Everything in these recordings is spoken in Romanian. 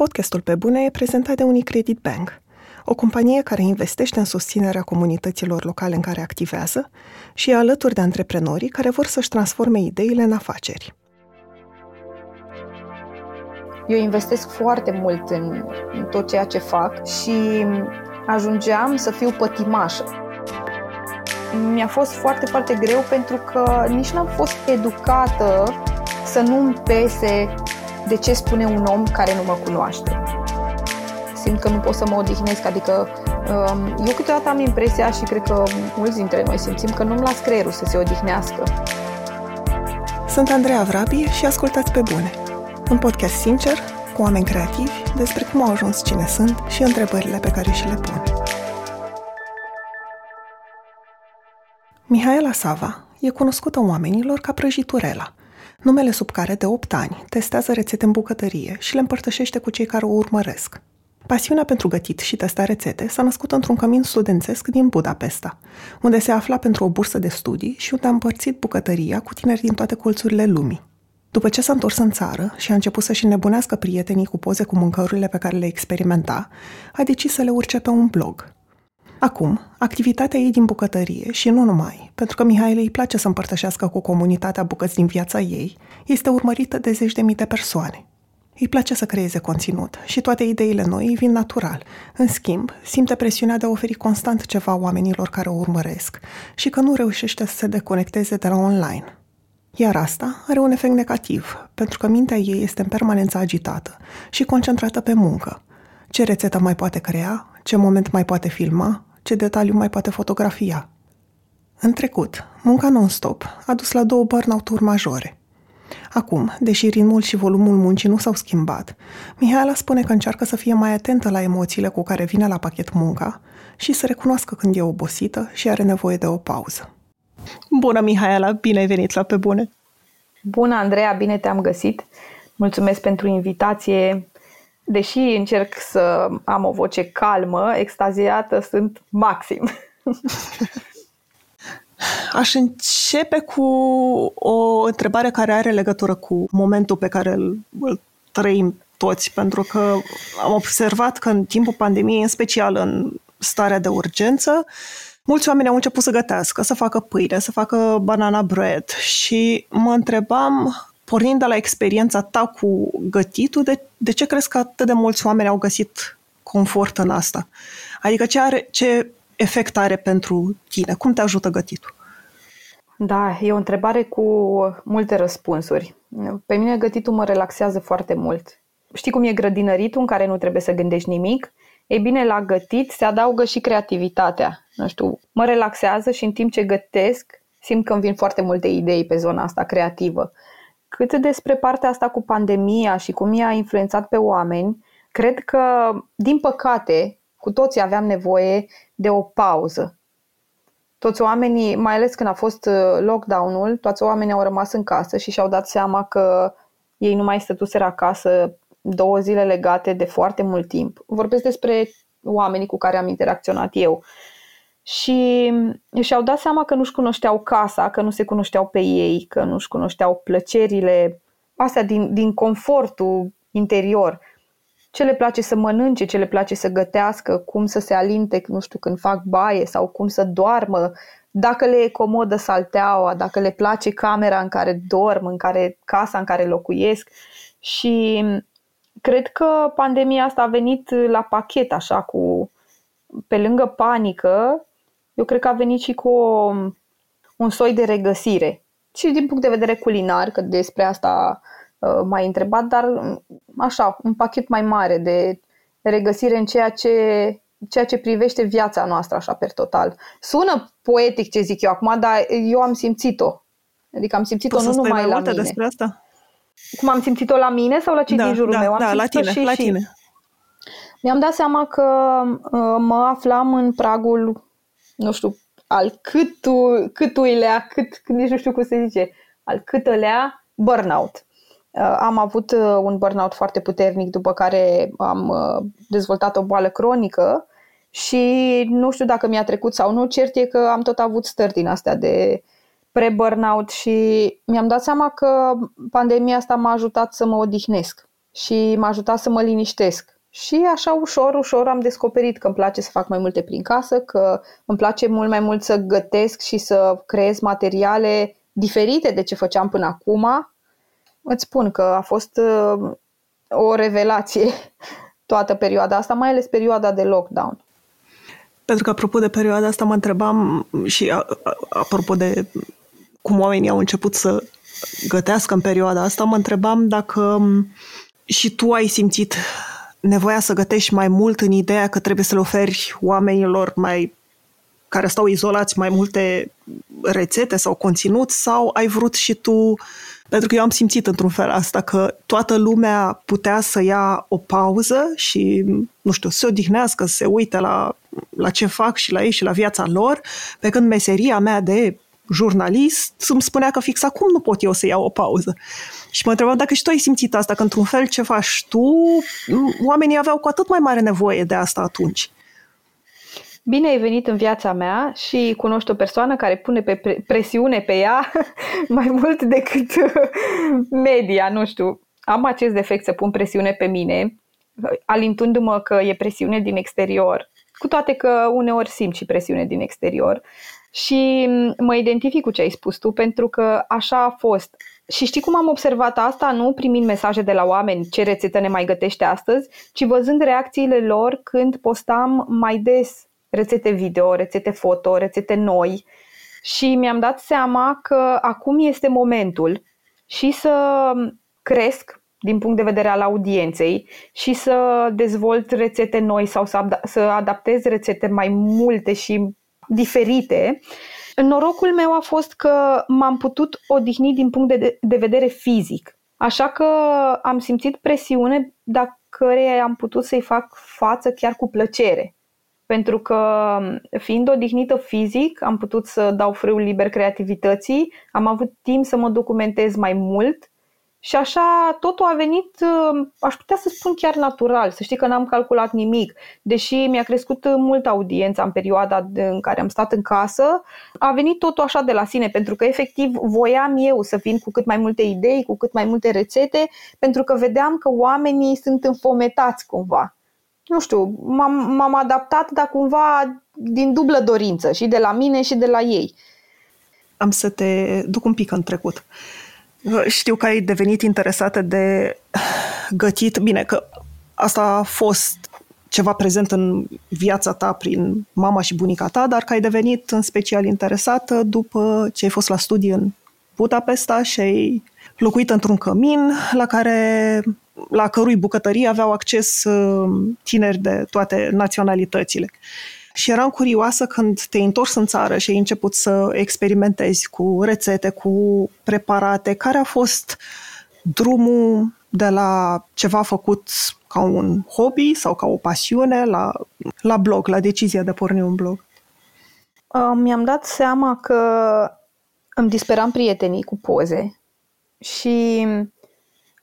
Podcastul Pe Bune e prezentat de Unicredit Bank, o companie care investește în susținerea comunităților locale în care activează și e alături de antreprenorii care vor să-și transforme ideile în afaceri. Eu investesc foarte mult în, în tot ceea ce fac și ajungeam să fiu pătimașă. Mi-a fost foarte, foarte greu pentru că nici n-am fost educată să nu-mi pese de ce spune un om care nu mă cunoaște. Simt că nu pot să mă odihnesc, adică um, eu câteodată am impresia și cred că mulți dintre noi simțim că nu-mi las creierul să se odihnească. Sunt Andreea Vrabi și ascultați pe bune. Un podcast sincer, cu oameni creativi, despre cum au ajuns cine sunt și întrebările pe care și le pun. Mihaela Sava e cunoscută oamenilor ca prăjiturela – numele sub care de 8 ani testează rețete în bucătărie și le împărtășește cu cei care o urmăresc. Pasiunea pentru gătit și testa rețete s-a născut într-un cămin studențesc din Budapesta, unde se afla pentru o bursă de studii și unde a împărțit bucătăria cu tineri din toate colțurile lumii. După ce s-a întors în țară și a început să-și nebunească prietenii cu poze cu mâncărurile pe care le experimenta, a decis să le urce pe un blog – Acum, activitatea ei din bucătărie și nu numai, pentru că Mihaile îi place să împărtășească cu comunitatea bucăți din viața ei, este urmărită de zeci de mii de persoane. Îi place să creeze conținut și toate ideile noi îi vin natural. În schimb, simte presiunea de a oferi constant ceva oamenilor care o urmăresc și că nu reușește să se deconecteze de la online. Iar asta are un efect negativ, pentru că mintea ei este în permanență agitată și concentrată pe muncă. Ce rețetă mai poate crea, ce moment mai poate filma, ce detaliu mai poate fotografia. În trecut, munca non-stop a dus la două burnout-uri majore. Acum, deși ritmul și volumul muncii nu s-au schimbat, Mihaela spune că încearcă să fie mai atentă la emoțiile cu care vine la pachet munca și să recunoască când e obosită și are nevoie de o pauză. Bună, Mihaela! Bine ai venit la Pe Bune! Bună, Andreea! Bine te-am găsit! Mulțumesc pentru invitație deși încerc să am o voce calmă, extaziată sunt maxim. Aș începe cu o întrebare care are legătură cu momentul pe care îl, îl trăim toți, pentru că am observat că în timpul pandemiei, în special în starea de urgență, mulți oameni au început să gătească, să facă pâine, să facă banana bread și mă întrebam pornind de la experiența ta cu gătitul, de, de ce crezi că atât de mulți oameni au găsit confort în asta? Adică ce, are, ce efect are pentru tine? Cum te ajută gătitul? Da, e o întrebare cu multe răspunsuri. Pe mine gătitul mă relaxează foarte mult. Știi cum e grădinăritul în care nu trebuie să gândești nimic? Ei bine, la gătit se adaugă și creativitatea. Nu știu, mă relaxează și în timp ce gătesc simt că îmi vin foarte multe idei pe zona asta creativă. Cât despre partea asta cu pandemia și cum ea a influențat pe oameni, cred că, din păcate, cu toții aveam nevoie de o pauză. Toți oamenii, mai ales când a fost uh, lockdown-ul, toți oamenii au rămas în casă și și-au dat seama că ei nu mai stătuseră acasă două zile legate de foarte mult timp. Vorbesc despre oamenii cu care am interacționat eu și și-au dat seama că nu-și cunoșteau casa, că nu se cunoșteau pe ei, că nu-și cunoșteau plăcerile astea din, din confortul interior. Ce le place să mănânce, ce le place să gătească, cum să se alinte, nu știu, când fac baie sau cum să doarmă, dacă le e comodă salteaua, dacă le place camera în care dorm, în care casa în care locuiesc. Și cred că pandemia asta a venit la pachet așa cu pe lângă panică, eu cred că a venit și cu o, un soi de regăsire. Și din punct de vedere culinar, că despre asta uh, m-ai întrebat, dar mm, așa, un pachet mai mare de regăsire în ceea ce, ceea ce privește viața noastră așa per total. Sună poetic ce zic eu acum, dar eu am simțit-o. Adică am simțit-o Poți nu numai la mine. despre asta? Cum am simțit-o la mine sau la cei da, din jurul da, meu? Am da, la tine, și, la tine. Și. Mi-am dat seama că uh, mă aflam în pragul nu știu, al câtu, câtuilea, cât, nici nu știu cum se zice, al câtălea burnout. Uh, am avut uh, un burnout foarte puternic, după care am uh, dezvoltat o boală cronică și nu știu dacă mi-a trecut sau nu, cert e că am tot avut stări din astea de pre-burnout și mi-am dat seama că pandemia asta m-a ajutat să mă odihnesc. și m-a ajutat să mă liniștesc. Și așa ușor, ușor am descoperit că îmi place să fac mai multe prin casă, că îmi place mult mai mult să gătesc și să creez materiale diferite de ce făceam până acum. Îți spun că a fost uh, o revelație toată perioada asta, mai ales perioada de lockdown. Pentru că, apropo de perioada asta, mă întrebam și a, a, apropo de cum oamenii au început să gătească în perioada asta, mă întrebam dacă și tu ai simțit nevoia să gătești mai mult în ideea că trebuie să le oferi oamenilor mai care stau izolați mai multe rețete sau conținut sau ai vrut și tu, pentru că eu am simțit într-un fel asta, că toată lumea putea să ia o pauză și, nu știu, să se odihnească, să se uite la, la ce fac și la ei și la viața lor, pe când meseria mea de jurnalist îmi spunea că fix acum nu pot eu să iau o pauză. Și mă întrebam dacă și tu ai simțit asta, că într-un fel ce faci tu, oamenii aveau cu atât mai mare nevoie de asta atunci. Bine ai venit în viața mea și cunoști o persoană care pune pe presiune pe ea mai mult decât media, nu știu. Am acest defect să pun presiune pe mine, alintându-mă că e presiune din exterior, cu toate că uneori simt și presiune din exterior. Și mă identific cu ce ai spus tu, pentru că așa a fost. Și știi cum am observat asta? Nu primind mesaje de la oameni ce rețetă ne mai gătește astăzi, ci văzând reacțiile lor când postam mai des rețete video, rețete foto, rețete noi și mi-am dat seama că acum este momentul și să cresc din punct de vedere al audienței și să dezvolt rețete noi sau să, să adaptez rețete mai multe și diferite. Norocul meu a fost că m-am putut odihni din punct de, de vedere fizic. Așa că am simțit presiune, dar care am putut să-i fac față chiar cu plăcere pentru că fiind odihnită fizic, am putut să dau frâul liber creativității, am avut timp să mă documentez mai mult și așa totul a venit, aș putea să spun chiar natural, să știi că n-am calculat nimic. Deși mi-a crescut mult audiența în perioada în care am stat în casă, a venit totul așa de la sine, pentru că efectiv voiam eu să vin cu cât mai multe idei, cu cât mai multe rețete, pentru că vedeam că oamenii sunt înfometați cumva nu știu, m-am, m-am adaptat, dar cumva din dublă dorință, și de la mine și de la ei. Am să te duc un pic în trecut. Știu că ai devenit interesată de gătit. Bine, că asta a fost ceva prezent în viața ta prin mama și bunica ta, dar că ai devenit în special interesată după ce ai fost la studii în Budapesta și ai locuit într-un cămin la care la cărui bucătărie aveau acces uh, tineri de toate naționalitățile. Și eram curioasă când te-ai întors în țară și ai început să experimentezi cu rețete, cu preparate. Care a fost drumul de la ceva făcut ca un hobby sau ca o pasiune la, la blog, la decizia de a porni un blog? Uh, mi-am dat seama că îmi disperam prietenii cu poze și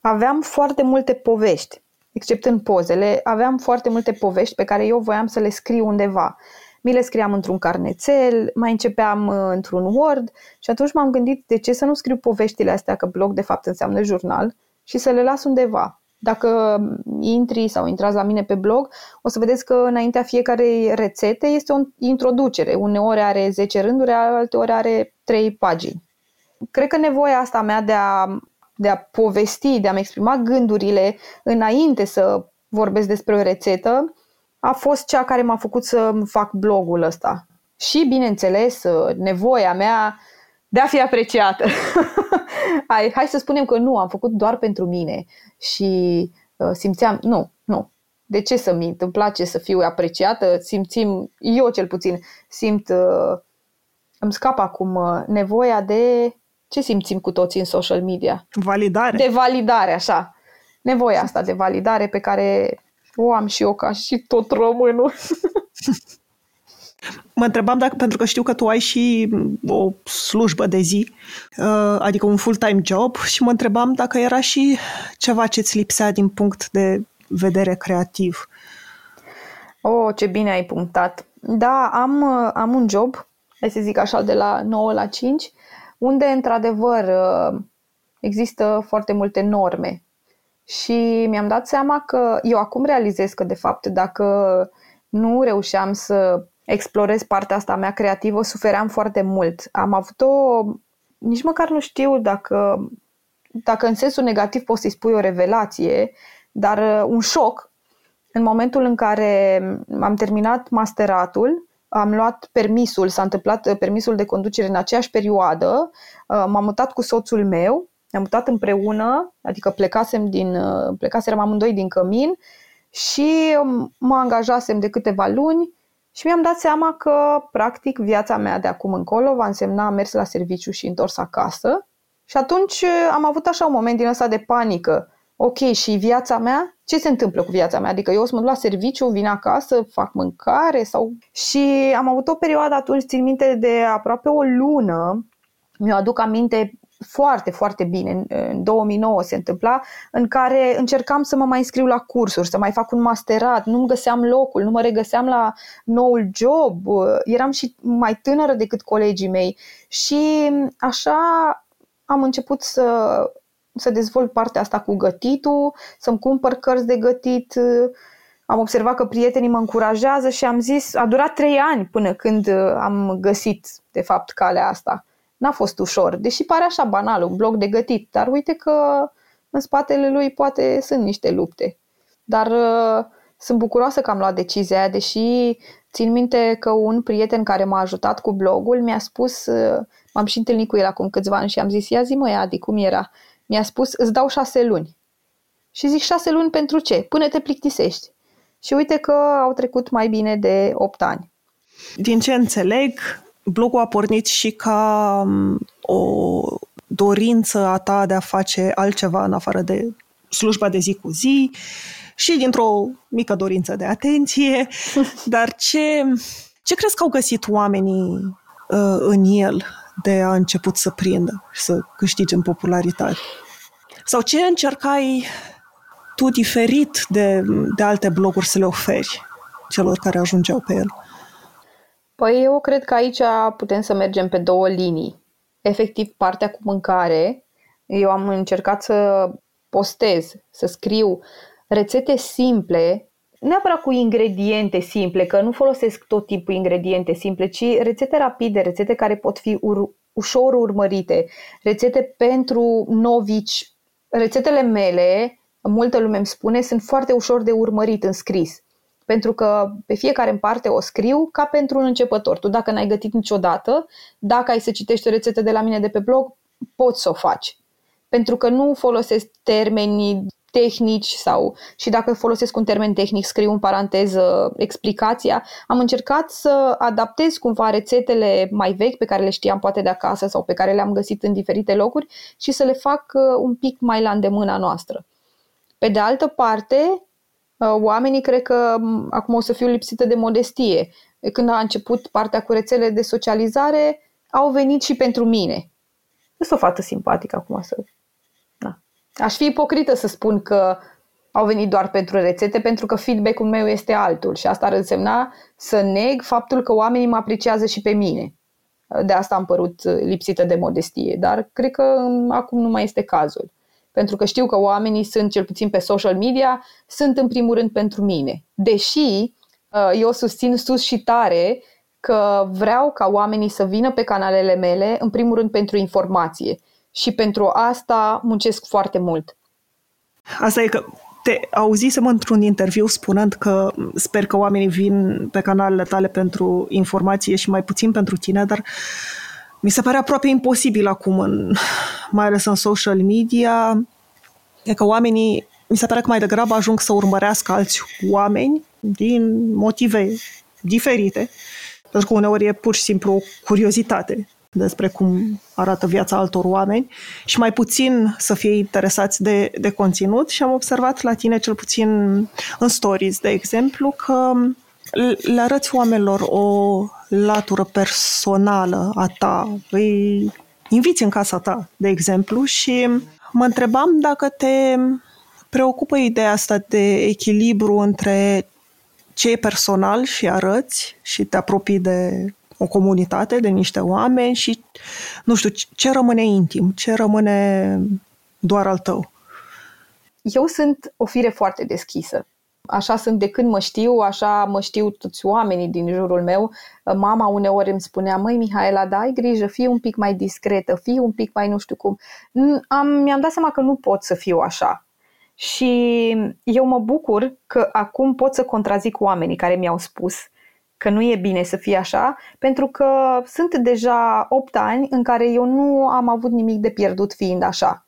aveam foarte multe povești, except în pozele, aveam foarte multe povești pe care eu voiam să le scriu undeva. Mi le scriam într-un carnețel, mai începeam uh, într-un Word și atunci m-am gândit de ce să nu scriu poveștile astea, că blog de fapt înseamnă jurnal, și să le las undeva. Dacă intri sau intrați la mine pe blog, o să vedeți că înaintea fiecarei rețete este o introducere. Uneori are 10 rânduri, alteori are 3 pagini. Cred că nevoia asta mea de a de a povesti, de a-mi exprima gândurile înainte să vorbesc despre o rețetă, a fost cea care m-a făcut să fac blogul ăsta. Și, bineînțeles, nevoia mea de a fi apreciată. hai, hai să spunem că nu, am făcut doar pentru mine și uh, simțeam, nu, nu, de ce să mint? Îmi place să fiu apreciată, simțim, eu cel puțin, simt, uh, îmi scap acum uh, nevoia de ce simțim cu toții în social media? Validare. De validare, așa. Nevoia asta de validare pe care o am și eu ca și tot românul. Mă întrebam dacă, pentru că știu că tu ai și o slujbă de zi, uh, adică un full-time job, și mă întrebam dacă era și ceva ce ți lipsea din punct de vedere creativ. Oh, ce bine ai punctat. Da, am, am un job, hai să zic așa, de la 9 la 5 unde, într-adevăr, uh, există foarte multe norme. și mi-am dat seama că eu acum realizez că, de fapt, dacă nu reușeam să explorez partea asta mea creativă, sufeream foarte mult. Am avut o, nici măcar nu știu dacă, dacă în sensul negativ poți să-i spui o revelație, dar uh, un șoc în momentul în care am terminat masteratul, am luat permisul, s-a întâmplat uh, permisul de conducere în aceeași perioadă, uh, m-am mutat cu soțul meu, ne-am mutat împreună, adică plecasem din, plecaserăm amândoi din cămin și mă angajasem de câteva luni și mi-am dat seama că, practic, viața mea de acum încolo va însemna mers la serviciu și întors acasă. Și atunci am avut așa un moment din ăsta de panică. Ok, și viața mea? Ce se întâmplă cu viața mea? Adică eu o să mă duc la serviciu, vin acasă, fac mâncare sau... Și am avut o perioadă atunci, țin minte, de aproape o lună, mi-o aduc aminte foarte, foarte bine. În 2009 se întâmpla, în care încercam să mă mai înscriu la cursuri, să mai fac un masterat, nu-mi găseam locul, nu mă regăseam la noul job, eram și mai tânără decât colegii mei și așa am început să, să dezvolt partea asta cu gătitul, să-mi cumpăr cărți de gătit, am observat că prietenii mă încurajează și am zis, a durat trei ani până când am găsit, de fapt, calea asta n-a fost ușor, deși pare așa banal, un bloc de gătit, dar uite că în spatele lui poate sunt niște lupte. Dar uh, sunt bucuroasă că am luat decizia aia, deși țin minte că un prieten care m-a ajutat cu blogul mi-a spus, uh, m-am și întâlnit cu el acum câțiva ani și am zis, ia zi mă, Adi, cum era? Mi-a spus, îți dau șase luni. Și zic, șase luni pentru ce? Până te plictisești. Și uite că au trecut mai bine de opt ani. Din ce înțeleg, blogul a pornit și ca um, o dorință a ta de a face altceva în afară de slujba de zi cu zi și dintr-o mică dorință de atenție, dar ce, ce crezi că au găsit oamenii uh, în el de a început să prindă și să câștige în popularitate? Sau ce încercai tu diferit de, de alte bloguri să le oferi celor care ajungeau pe el? Păi eu cred că aici putem să mergem pe două linii. Efectiv, partea cu mâncare, eu am încercat să postez, să scriu rețete simple, neapărat cu ingrediente simple, că nu folosesc tot tipul ingrediente simple, ci rețete rapide, rețete care pot fi ur- ușor urmărite, rețete pentru novici. Rețetele mele, multă lume îmi spune, sunt foarte ușor de urmărit în scris pentru că pe fiecare în parte o scriu ca pentru un începător. Tu dacă n-ai gătit niciodată, dacă ai să citești o rețetă de la mine de pe blog, poți să o faci. Pentru că nu folosesc termeni tehnici sau și dacă folosesc un termen tehnic, scriu în paranteză explicația. Am încercat să adaptez cumva rețetele mai vechi pe care le știam poate de acasă sau pe care le-am găsit în diferite locuri și să le fac uh, un pic mai la îndemâna noastră. Pe de altă parte, Uh, oamenii cred că acum o să fiu lipsită de modestie. Când a început partea cu rețele de socializare, au venit și pentru mine. Sunt o fată simpatică acum să... Da. Aș fi ipocrită să spun că au venit doar pentru rețete, pentru că feedback-ul meu este altul și asta ar însemna să neg faptul că oamenii mă apreciază și pe mine. De asta am părut lipsită de modestie, dar cred că acum nu mai este cazul pentru că știu că oamenii sunt, cel puțin pe social media, sunt în primul rând pentru mine. Deși uh, eu susțin sus și tare că vreau ca oamenii să vină pe canalele mele, în primul rând pentru informație. Și pentru asta muncesc foarte mult. Asta e că te auzisem într-un interviu spunând că sper că oamenii vin pe canalele tale pentru informație și mai puțin pentru tine, dar mi se pare aproape imposibil acum, în, mai ales în social media, e că oamenii, mi se pare că mai degrabă ajung să urmărească alți oameni din motive diferite, pentru că uneori e pur și simplu o curiozitate despre cum arată viața altor oameni și mai puțin să fie interesați de, de conținut. Și am observat la tine, cel puțin în stories, de exemplu, că le arăți oamenilor o latură personală a ta, îi inviți în casa ta, de exemplu, și mă întrebam dacă te preocupă ideea asta de echilibru între ce e personal și arăți și te apropii de o comunitate, de niște oameni și, nu știu, ce rămâne intim, ce rămâne doar al tău. eu sunt o fire foarte deschisă. Așa sunt de când mă știu, așa mă știu toți oamenii din jurul meu. Mama uneori îmi spunea, măi Mihaela, da, ai grijă, fii un pic mai discretă, fii un pic mai nu știu cum. Am, mi-am dat seama că nu pot să fiu așa. Și eu mă bucur că acum pot să contrazic oamenii care mi-au spus că nu e bine să fie așa, pentru că sunt deja 8 ani în care eu nu am avut nimic de pierdut fiind așa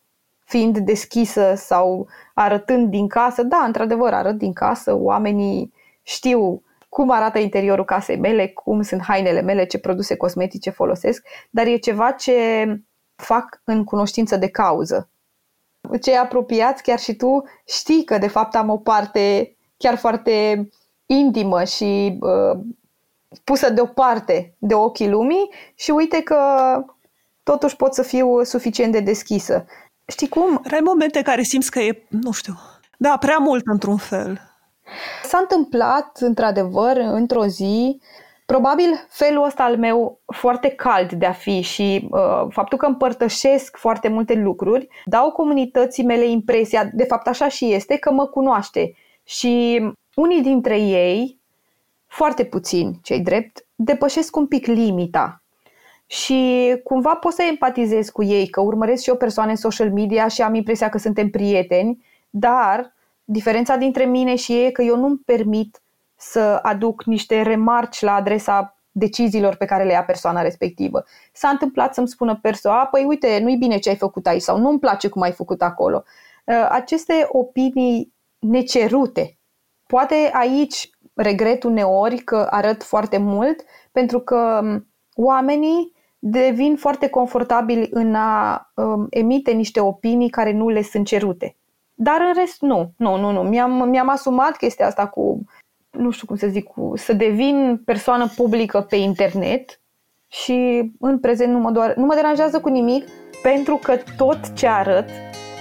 fiind deschisă sau arătând din casă. Da, într-adevăr, arăt din casă, oamenii știu cum arată interiorul casei mele, cum sunt hainele mele, ce produse cosmetice folosesc, dar e ceva ce fac în cunoștință de cauză. Cei apropiați, chiar și tu, știi că de fapt am o parte chiar foarte intimă și uh, pusă deoparte de ochii lumii și uite că totuși pot să fiu suficient de deschisă. Știi cum? Ai momente care simți că e, nu știu, da, prea mult într-un fel. S-a întâmplat, într-adevăr, într-o zi, probabil felul ăsta al meu foarte cald de a fi și uh, faptul că împărtășesc foarte multe lucruri, dau comunității mele impresia, de fapt așa și este, că mă cunoaște. Și unii dintre ei, foarte puțini, cei drept, depășesc un pic limita și cumva pot să empatizez cu ei, că urmăresc și o persoană în social media și am impresia că suntem prieteni, dar diferența dintre mine și ei e că eu nu-mi permit să aduc niște remarci la adresa deciziilor pe care le ia persoana respectivă. S-a întâmplat să-mi spună persoana, păi uite, nu-i bine ce ai făcut aici sau nu-mi place cum ai făcut acolo. Uh, aceste opinii necerute. Poate aici regret uneori că arăt foarte mult pentru că um, oamenii devin foarte confortabili în a um, emite niște opinii care nu le sunt cerute. Dar în rest nu, nu, nu, nu. Mi-am, mi-am asumat chestia asta cu, nu știu cum să zic, cu, să devin persoană publică pe internet și în prezent nu mă, doar, nu mă deranjează cu nimic pentru că tot ce arăt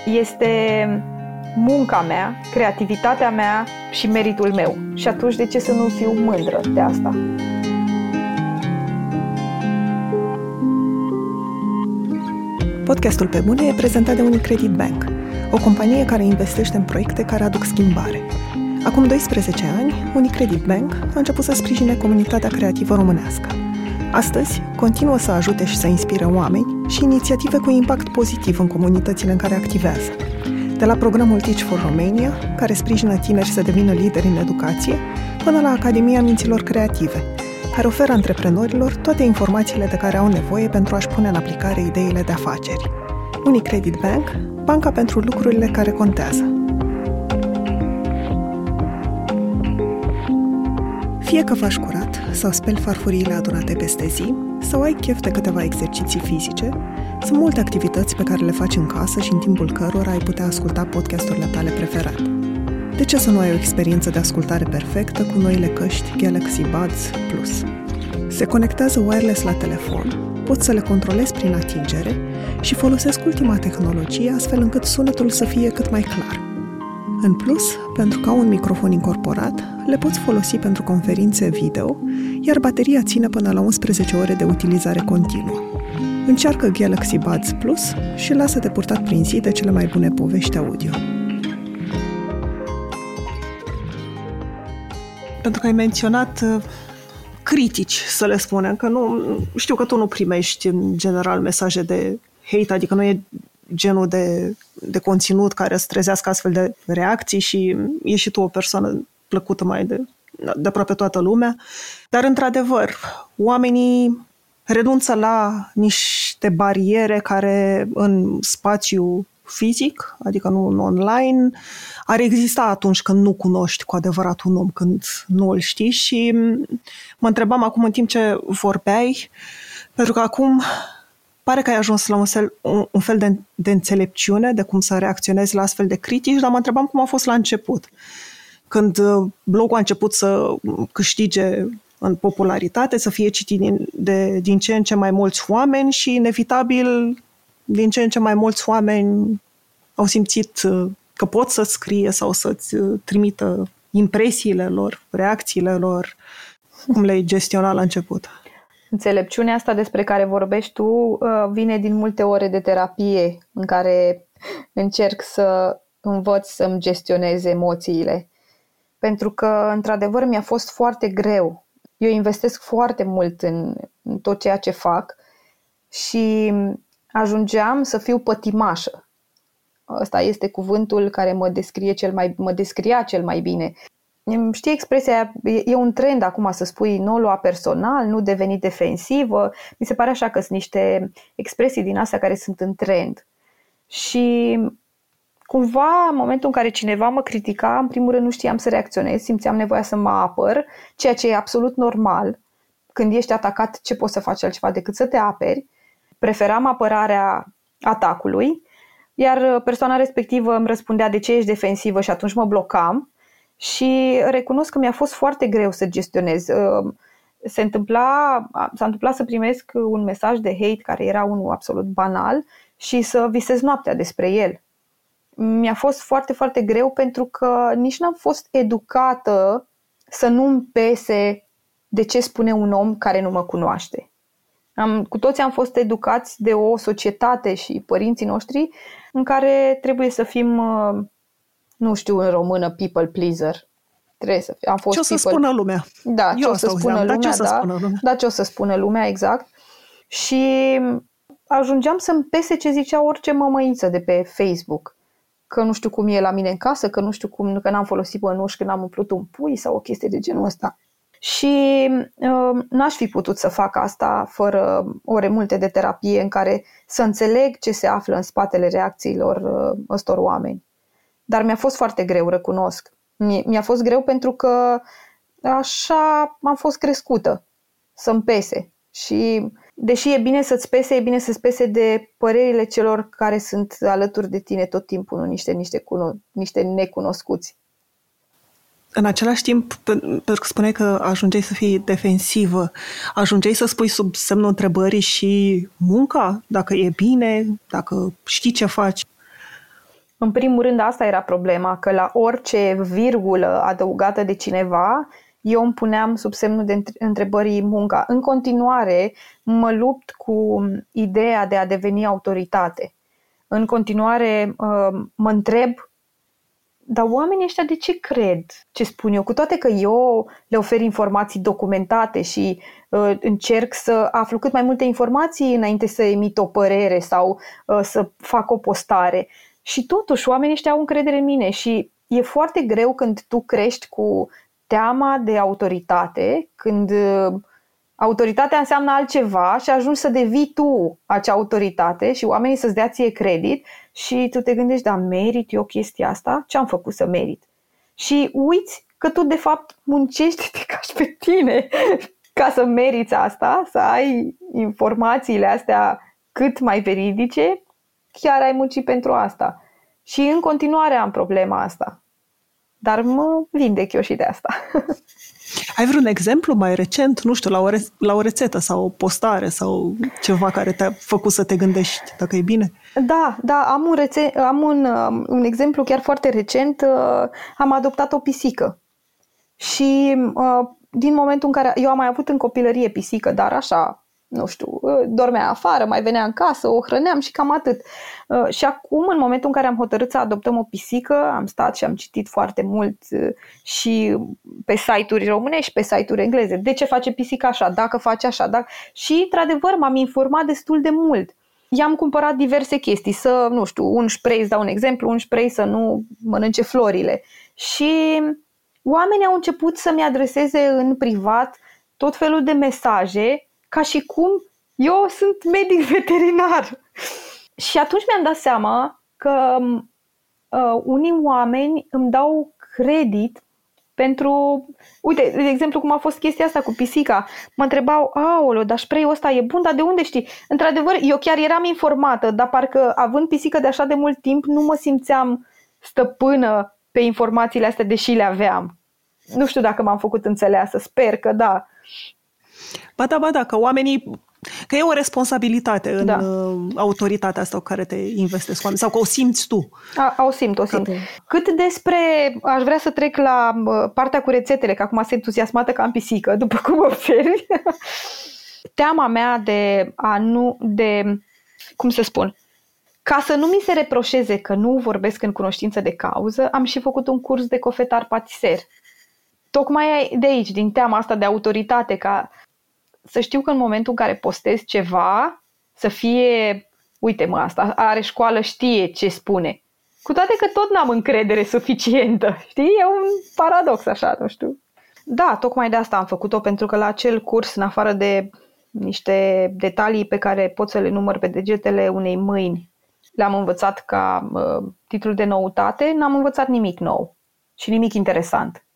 este munca mea, creativitatea mea și meritul meu. Și atunci de ce să nu fiu mândră de asta? Podcastul Pe Bune e prezentat de Unicredit Bank, o companie care investește în proiecte care aduc schimbare. Acum 12 ani, Unicredit Bank a început să sprijine comunitatea creativă românească. Astăzi, continuă să ajute și să inspire oameni și inițiative cu impact pozitiv în comunitățile în care activează. De la programul Teach for Romania, care sprijină tineri să devină lideri în educație, până la Academia Minților Creative – care oferă antreprenorilor toate informațiile de care au nevoie pentru a-și pune în aplicare ideile de afaceri. Unicredit Bank, banca pentru lucrurile care contează. Fie că faci curat sau speli farfuriile adunate peste zi, sau ai chef de câteva exerciții fizice, sunt multe activități pe care le faci în casă și în timpul cărora ai putea asculta podcasturile tale preferate. De ce să nu ai o experiență de ascultare perfectă cu noile căști Galaxy Buds Plus? Se conectează wireless la telefon, poți să le controlezi prin atingere și folosesc ultima tehnologie astfel încât sunetul să fie cât mai clar. În plus, pentru că au un microfon incorporat, le poți folosi pentru conferințe video, iar bateria ține până la 11 ore de utilizare continuă. Încearcă Galaxy Buds Plus și lasă-te purtat prin zi de cele mai bune povești audio. pentru că ai menționat uh, critici, să le spunem, că nu, știu că tu nu primești în general mesaje de hate, adică nu e genul de, de conținut care să trezească astfel de reacții și e și tu o persoană plăcută mai de, de aproape toată lumea. Dar, într-adevăr, oamenii renunță la niște bariere care în spațiu fizic, adică nu în online, ar exista atunci când nu cunoști cu adevărat un om, când nu îl știi și mă întrebam acum în timp ce vorbeai, pentru că acum pare că ai ajuns la un fel, un, un fel de, de înțelepciune de cum să reacționezi la astfel de critici, dar mă întrebam cum a fost la început. Când uh, blogul a început să câștige în popularitate, să fie citit din, de, din ce în ce mai mulți oameni și, inevitabil, din ce în ce mai mulți oameni au simțit uh, că pot să scrie sau să-ți uh, trimită impresiile lor, reacțiile lor, cum le-ai gestiona la început. Înțelepciunea asta despre care vorbești tu uh, vine din multe ore de terapie în care încerc să învăț să-mi gestionez emoțiile. Pentru că, într-adevăr, mi-a fost foarte greu. Eu investesc foarte mult în, în tot ceea ce fac și ajungeam să fiu pătimașă. Ăsta este cuvântul care mă descrie cel mai, mă descria cel mai bine. Știi expresia, e un trend acum să spui nu lua personal, nu deveni defensivă. Mi se pare așa că sunt niște expresii din astea care sunt în trend. Și cumva, în momentul în care cineva mă critica, în primul rând nu știam să reacționez, simțeam nevoia să mă apăr, ceea ce e absolut normal. Când ești atacat, ce poți să faci altceva decât să te aperi? Preferam apărarea atacului, iar persoana respectivă îmi răspundea de ce ești defensivă și atunci mă blocam și recunosc că mi-a fost foarte greu să gestionez. Uh, se întâmpla, s-a întâmplat să primesc un mesaj de hate care era unul absolut banal și să visez noaptea despre el. Mi-a fost foarte, foarte greu pentru că nici n-am fost educată să nu-mi pese de ce spune un om care nu mă cunoaște. Am, cu toții am fost educați de o societate și părinții noștri în care trebuie să fim uh, nu știu în română, people pleaser. Trebuie să fie. Am fost ce o să people... spună lumea? Da, ce Eu o să spună lumea, da, ce o să da, spună lumea? da, ce o să spună lumea, exact. Și ajungeam să-mi pese ce zicea orice mămăiță de pe Facebook. Că nu știu cum e la mine în casă, că nu știu cum, că n-am folosit bănuși când am umplut un pui sau o chestie de genul ăsta. Și uh, n-aș fi putut să fac asta fără ore multe de terapie în care să înțeleg ce se află în spatele reacțiilor uh, ăstor oameni. Dar mi-a fost foarte greu, recunosc. Mi-a fost greu pentru că așa am fost crescută, să-mi pese. Și deși e bine să-ți pese, e bine să-ți pese de părerile celor care sunt alături de tine tot timpul, nu niște, niște, cuno- niște necunoscuți. În același timp, pentru că spuneai că ajungeai să fii defensivă, ajungeai să spui sub semnul întrebării și munca, dacă e bine, dacă știi ce faci. În primul rând, asta era problema, că la orice virgulă adăugată de cineva, eu îmi puneam sub semnul de întrebării munca. În continuare, mă lupt cu ideea de a deveni autoritate. În continuare, uh, mă întreb, dar oamenii ăștia de ce cred ce spun eu? Cu toate că eu le ofer informații documentate și uh, încerc să aflu cât mai multe informații înainte să emit o părere sau uh, să fac o postare. Și totuși, oamenii ăștia au încredere în mine și e foarte greu când tu crești cu teama de autoritate, când uh, autoritatea înseamnă altceva și ajungi să devii tu acea autoritate și oamenii să-ți dea ție credit și tu te gândești, da, merit eu chestia asta? Ce am făcut să merit? Și uiți că tu de fapt muncești de ca și pe tine ca să meriți asta, să ai informațiile astea cât mai veridice chiar ai muncit pentru asta. Și în continuare am problema asta. Dar mă vindec eu și de asta. Ai vreun exemplu mai recent, nu știu, la o, re- la o rețetă sau o postare sau ceva care te-a făcut să te gândești dacă e bine? Da, da, am un, rețe- am un, um, un exemplu chiar foarte recent. Uh, am adoptat o pisică. Și uh, din momentul în care eu am mai avut în copilărie pisică, dar așa, nu știu, ă, dormea afară, mai venea în casă, o hrăneam și cam atât. Ă, și acum, în momentul în care am hotărât să adoptăm o pisică, am stat și am citit foarte mult ă, și pe site-uri românești și pe site-uri engleze. De ce face pisica așa? Dacă face așa? Dacă... Și, într-adevăr, m-am informat destul de mult. I-am cumpărat diverse chestii, să, nu știu, un spray, îți dau un exemplu, un spray să nu mănânce florile. Și oamenii au început să-mi adreseze în privat tot felul de mesaje ca și cum eu sunt medic veterinar. Și atunci mi-am dat seama că uh, unii oameni îmi dau credit pentru, uite, de exemplu, cum a fost chestia asta cu pisica. Mă întrebau, aolo, dar spray-ul ăsta e bun, dar de unde știi? Într-adevăr, eu chiar eram informată, dar parcă având pisică de așa de mult timp, nu mă simțeam stăpână pe informațiile astea, deși le aveam. Nu știu dacă m-am făcut înțeleasă, sper că da. Ba da, ba da, că oamenii Că e o responsabilitate în da. Uh, autoritatea asta cu care te investesc oameni sau că o simți tu. A, o simt, o simt. Te... Cât despre, aș vrea să trec la uh, partea cu rețetele, că acum sunt entuziasmată ca în pisică, după cum observi. Teama mea de a nu, de, cum să spun, Ca să nu mi se reproșeze că nu vorbesc în cunoștință de cauză, am și făcut un curs de cofetar patiser. Tocmai de aici, din teama asta de autoritate, ca să știu că în momentul în care postez ceva, să fie, uite mă, asta are școală, știe ce spune. Cu toate că tot n-am încredere suficientă, știi? E un paradox așa, nu știu. Da, tocmai de asta am făcut-o, pentru că la acel curs, în afară de niște detalii pe care pot să le număr pe degetele unei mâini, le-am învățat ca uh, titlu de noutate, n-am învățat nimic nou și nimic interesant.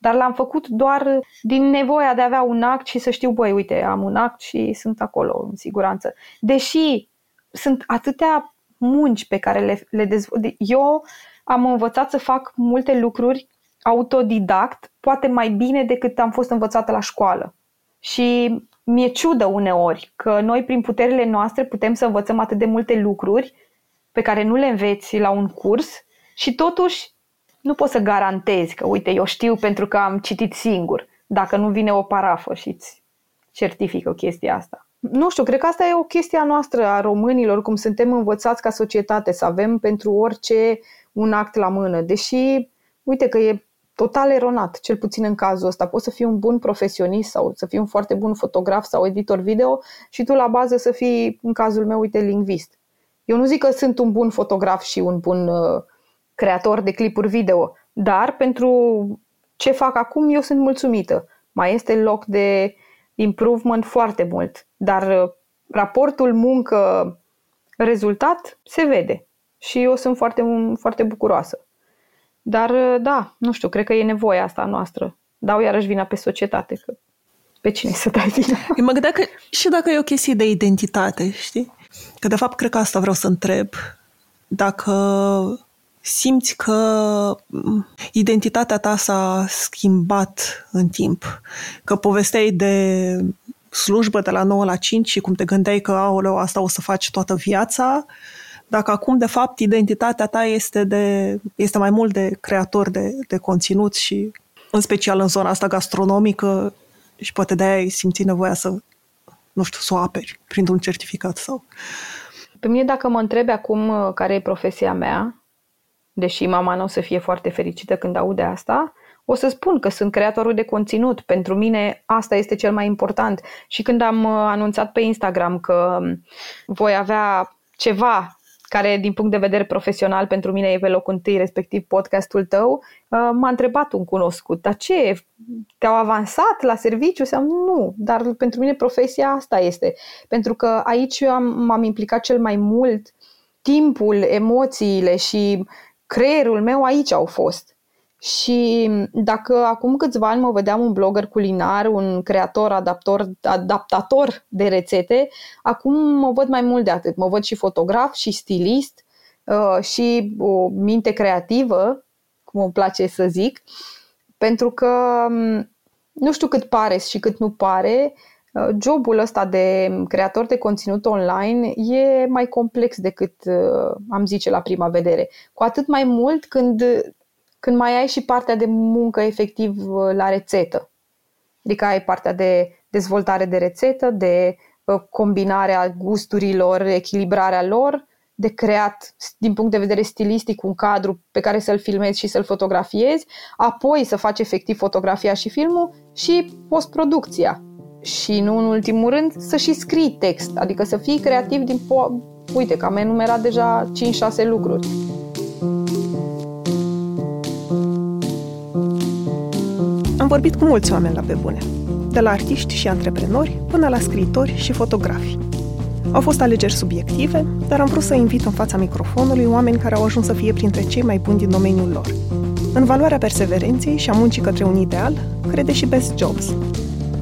Dar l-am făcut doar din nevoia de a avea un act și să știu, băi, uite, am un act și sunt acolo, în siguranță. Deși sunt atâtea munci pe care le, le dezvolt. Eu am învățat să fac multe lucruri autodidact, poate mai bine decât am fost învățată la școală. Și mi-e ciudă uneori că noi, prin puterile noastre, putem să învățăm atât de multe lucruri pe care nu le înveți la un curs și totuși nu poți să garantezi că, uite, eu știu pentru că am citit singur, dacă nu vine o parafă și îți certifică chestia asta. Nu știu, cred că asta e o chestie a noastră, a românilor, cum suntem învățați ca societate, să avem pentru orice un act la mână. Deși, uite că e total eronat, cel puțin în cazul ăsta. Poți să fii un bun profesionist sau să fii un foarte bun fotograf sau editor video și tu la bază să fii, în cazul meu, uite, lingvist. Eu nu zic că sunt un bun fotograf și un bun uh, creator de clipuri video, dar pentru ce fac acum eu sunt mulțumită. Mai este loc de improvement foarte mult, dar uh, raportul muncă-rezultat se vede și eu sunt foarte, foarte bucuroasă. Dar uh, da, nu știu, cred că e nevoia asta noastră. Dau iarăși vina pe societate, că pe cine să dai vina? Eu mă gândeam că și dacă e o chestie de identitate, știi? Că de fapt cred că asta vreau să întreb. Dacă simți că mm, identitatea ta s-a schimbat în timp, că povesteai de slujbă de la 9 la 5 și cum te gândeai că, aoleu, asta o să faci toată viața, dacă acum, de fapt, identitatea ta este, de, este mai mult de creator de, de conținut și, în special în zona asta gastronomică, și poate de-aia ai simțit nevoia să, nu știu, să o aperi printr-un certificat sau... Pe mine, dacă mă întrebi acum uh, care e profesia mea, deși mama nu o să fie foarte fericită când aude asta, o să spun că sunt creatorul de conținut. Pentru mine asta este cel mai important. Și când am uh, anunțat pe Instagram că um, voi avea ceva care din punct de vedere profesional pentru mine e pe locul întâi, respectiv podcastul tău, uh, m-a întrebat un cunoscut, dar ce, te-au avansat la serviciu? Sau nu, dar pentru mine profesia asta este. Pentru că aici eu am, m-am implicat cel mai mult timpul, emoțiile și creierul meu aici au fost. Și dacă acum câțiva ani mă vedeam un blogger culinar, un creator, adaptor, adaptator de rețete, acum mă văd mai mult de atât. Mă văd și fotograf, și stilist, uh, și o minte creativă, cum îmi place să zic, pentru că um, nu știu cât pare și cât nu pare, uh, jobul ăsta de creator de conținut online e mai complex decât uh, am zice la prima vedere. Cu atât mai mult când când mai ai și partea de muncă efectiv uh, la rețetă. Adică ai partea de dezvoltare de rețetă, de uh, combinarea gusturilor, echilibrarea lor, de creat din punct de vedere stilistic un cadru pe care să-l filmezi și să-l fotografiezi, apoi să faci efectiv fotografia și filmul și postproducția. Și nu în ultimul rând să și scrii text, adică să fii creativ din po- Uite că am enumerat deja 5-6 lucruri. vorbit cu mulți oameni la pe bune, de la artiști și antreprenori până la scriitori și fotografi. Au fost alegeri subiective, dar am vrut să invit în fața microfonului oameni care au ajuns să fie printre cei mai buni din domeniul lor. În valoarea perseverenței și a muncii către un ideal, crede și Best Jobs.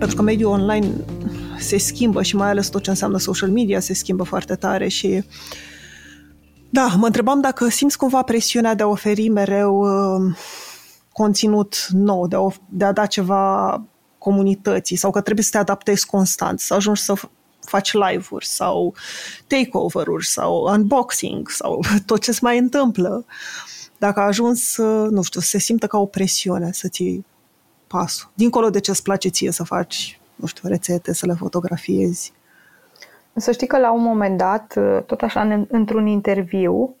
Pentru că mediul online se schimbă și mai ales tot ce înseamnă social media se schimbă foarte tare și Da, mă întrebam dacă simți cumva presiunea de a oferi mereu uh, conținut nou, de a, de a da ceva comunității sau că trebuie să te adaptezi constant, să ajungi să faci live-uri sau takeover-uri sau unboxing sau tot ce se mai întâmplă. Dacă a ajuns, nu știu, se simtă ca o presiune să ții pasul. Dincolo de ce îți place ție să faci, nu știu, rețete, să le fotografiezi. Să știi că la un moment dat, tot așa, într-un interviu,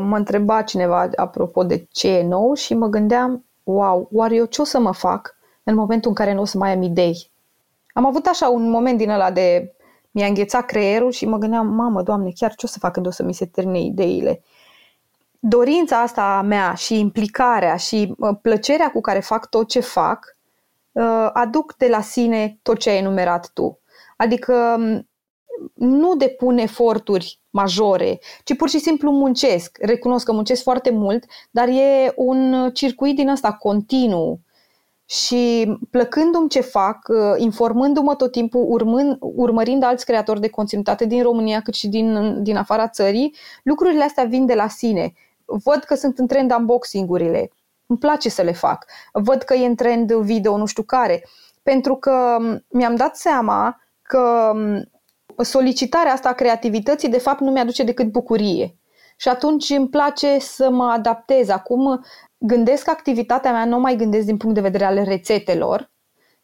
mă întreba cineva apropo de ce e nou și mă gândeam, wow, oare eu ce o să mă fac în momentul în care nu o să mai am idei? Am avut așa un moment din ăla de mi-a înghețat creierul și mă gândeam, mamă, doamne, chiar ce o să fac când o să mi se termine ideile? Dorința asta a mea și implicarea și plăcerea cu care fac tot ce fac uh, aduc de la sine tot ce ai enumerat tu. Adică nu depun eforturi majore, ci pur și simplu muncesc. Recunosc că muncesc foarte mult, dar e un circuit din ăsta continuu și plăcându-mi ce fac, uh, informându-mă tot timpul, urmând, urmărind alți creatori de conținut, atât din România cât și din, din afara țării, lucrurile astea vin de la sine. Văd că sunt în trend unboxing-urile, îmi place să le fac. Văd că e în trend video nu știu care. Pentru că mi-am dat seama că solicitarea asta a creativității de fapt nu mi-aduce decât bucurie. Și atunci îmi place să mă adaptez. Acum gândesc activitatea mea, nu mai gândesc din punct de vedere al rețetelor,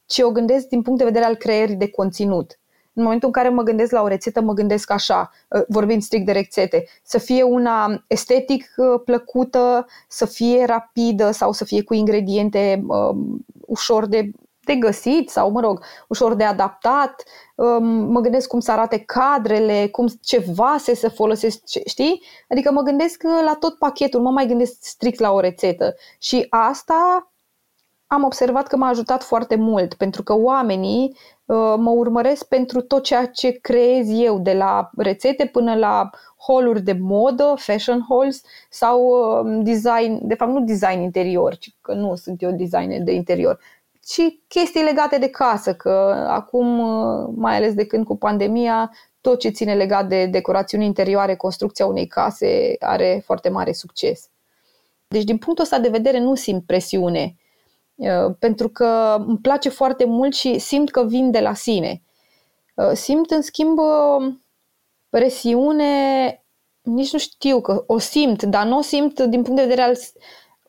ci o gândesc din punct de vedere al creierii de conținut. În momentul în care mă gândesc la o rețetă, mă gândesc așa, uh, vorbind strict de rețete, să fie una estetic uh, plăcută, să fie rapidă sau să fie cu ingrediente uh, ușor de de găsit sau, mă rog, ușor de adaptat. Um, mă gândesc cum să arate cadrele, cum, ce vase să folosesc, știi? Adică mă gândesc la tot pachetul, mă mai gândesc strict la o rețetă. Și asta am observat că m-a ajutat foarte mult, pentru că oamenii uh, mă urmăresc pentru tot ceea ce creez eu, de la rețete până la holuri de modă, fashion halls sau um, design, de fapt nu design interior, ci că nu sunt eu designer de interior, ci chestii legate de casă, că acum, mai ales de când cu pandemia, tot ce ține legat de decorațiuni interioare, construcția unei case are foarte mare succes. Deci, din punctul ăsta de vedere, nu simt presiune, uh, pentru că îmi place foarte mult și simt că vin de la sine. Uh, simt, în schimb, uh, presiune, nici nu știu că o simt, dar nu o simt din punct de vedere al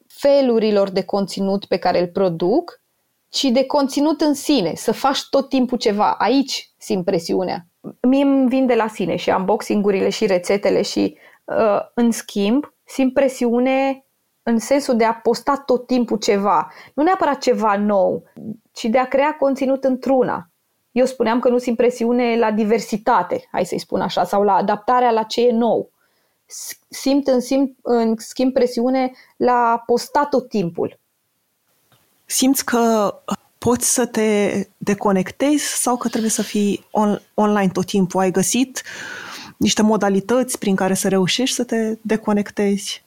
felurilor de conținut pe care îl produc, ci de conținut în sine, să faci tot timpul ceva. Aici simt presiunea. Mie îmi vin de la sine și unboxing-urile și rețetele și uh, în schimb simt presiune în sensul de a posta tot timpul ceva. Nu neapărat ceva nou, ci de a crea conținut într-una. Eu spuneam că nu simt presiune la diversitate, hai să-i spun așa, sau la adaptarea la ce e nou. Simt în, simt, în schimb presiune la posta tot timpul simți că poți să te deconectezi sau că trebuie să fii on, online tot timpul? Ai găsit niște modalități prin care să reușești să te deconectezi?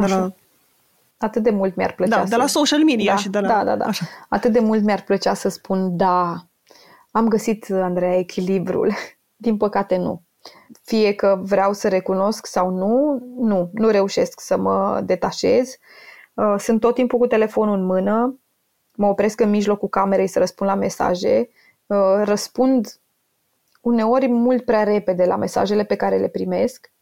De la... Atât de mult mi-ar plăcea da, să... de la social media da, și de la... Da, da, da. Așa. Atât de mult mi-ar plăcea să spun da, am găsit, Andreea, echilibrul. Din păcate nu. Fie că vreau să recunosc sau nu, nu, nu reușesc să mă detașez. Uh, sunt tot timpul cu telefonul în mână, mă opresc în mijlocul camerei să răspund la mesaje, uh, răspund uneori mult prea repede la mesajele pe care le primesc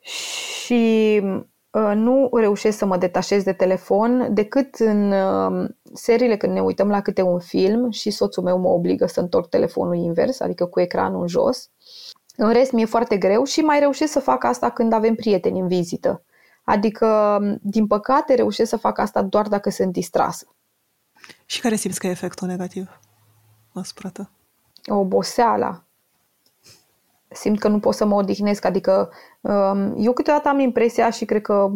și uh, nu reușesc să mă detașez de telefon decât în uh, seriile când ne uităm la câte un film și soțul meu mă obligă să întorc telefonul invers, adică cu ecranul în jos. În rest mi-e foarte greu și mai reușesc să fac asta când avem prieteni în vizită. Adică, din păcate, reușesc să fac asta doar dacă sunt distrasă. Și care simți că e efectul negativ asupra ta? Oboseala. Simt că nu pot să mă odihnesc, adică um, eu câteodată am impresia și cred că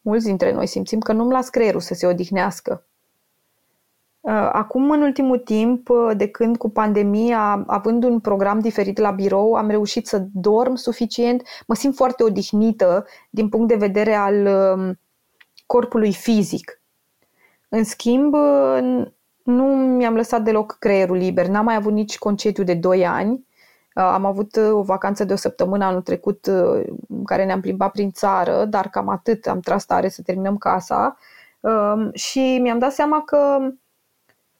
mulți dintre noi simțim că nu-mi las creierul să se odihnească. Uh, acum, în ultimul timp, uh, de când cu pandemia, având un program diferit la birou, am reușit să dorm suficient, mă simt foarte odihnită din punct de vedere al um, corpului fizic. În schimb, nu mi-am lăsat deloc creierul liber, n-am mai avut nici concediu de 2 ani, Am avut o vacanță de o săptămână anul trecut în care ne-am plimbat prin țară, dar cam atât, am tras tare să terminăm casa și mi-am dat seama că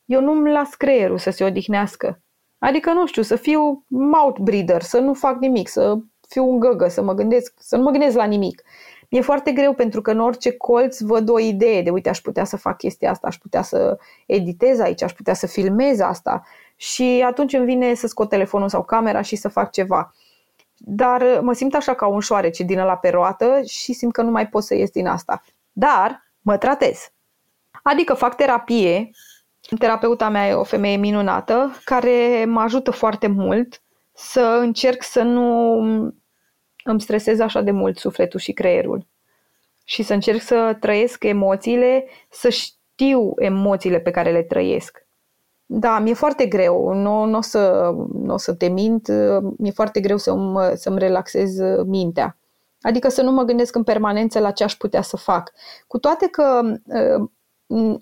eu nu-mi las creierul să se odihnească. Adică, nu știu, să fiu mouth breeder, să nu fac nimic, să fiu un găgă, să mă gândesc, să nu mă gândesc la nimic. Mi-e foarte greu pentru că în orice colț văd o idee de uite, aș putea să fac chestia asta, aș putea să editez aici, aș putea să filmez asta și atunci îmi vine să scot telefonul sau camera și să fac ceva. Dar mă simt așa ca un șoarece din la pe roată și simt că nu mai pot să ies din asta. Dar mă tratez. Adică fac terapie. Terapeuta mea e o femeie minunată care mă ajută foarte mult să încerc să nu îmi stresez așa de mult sufletul și creierul. Și să încerc să trăiesc emoțiile, să știu emoțiile pe care le trăiesc. Da, mi-e foarte greu, nu, nu, o să, nu o să te mint, mi-e foarte greu să-mi, să-mi relaxez mintea. Adică să nu mă gândesc în permanență la ce aș putea să fac. Cu toate că ă,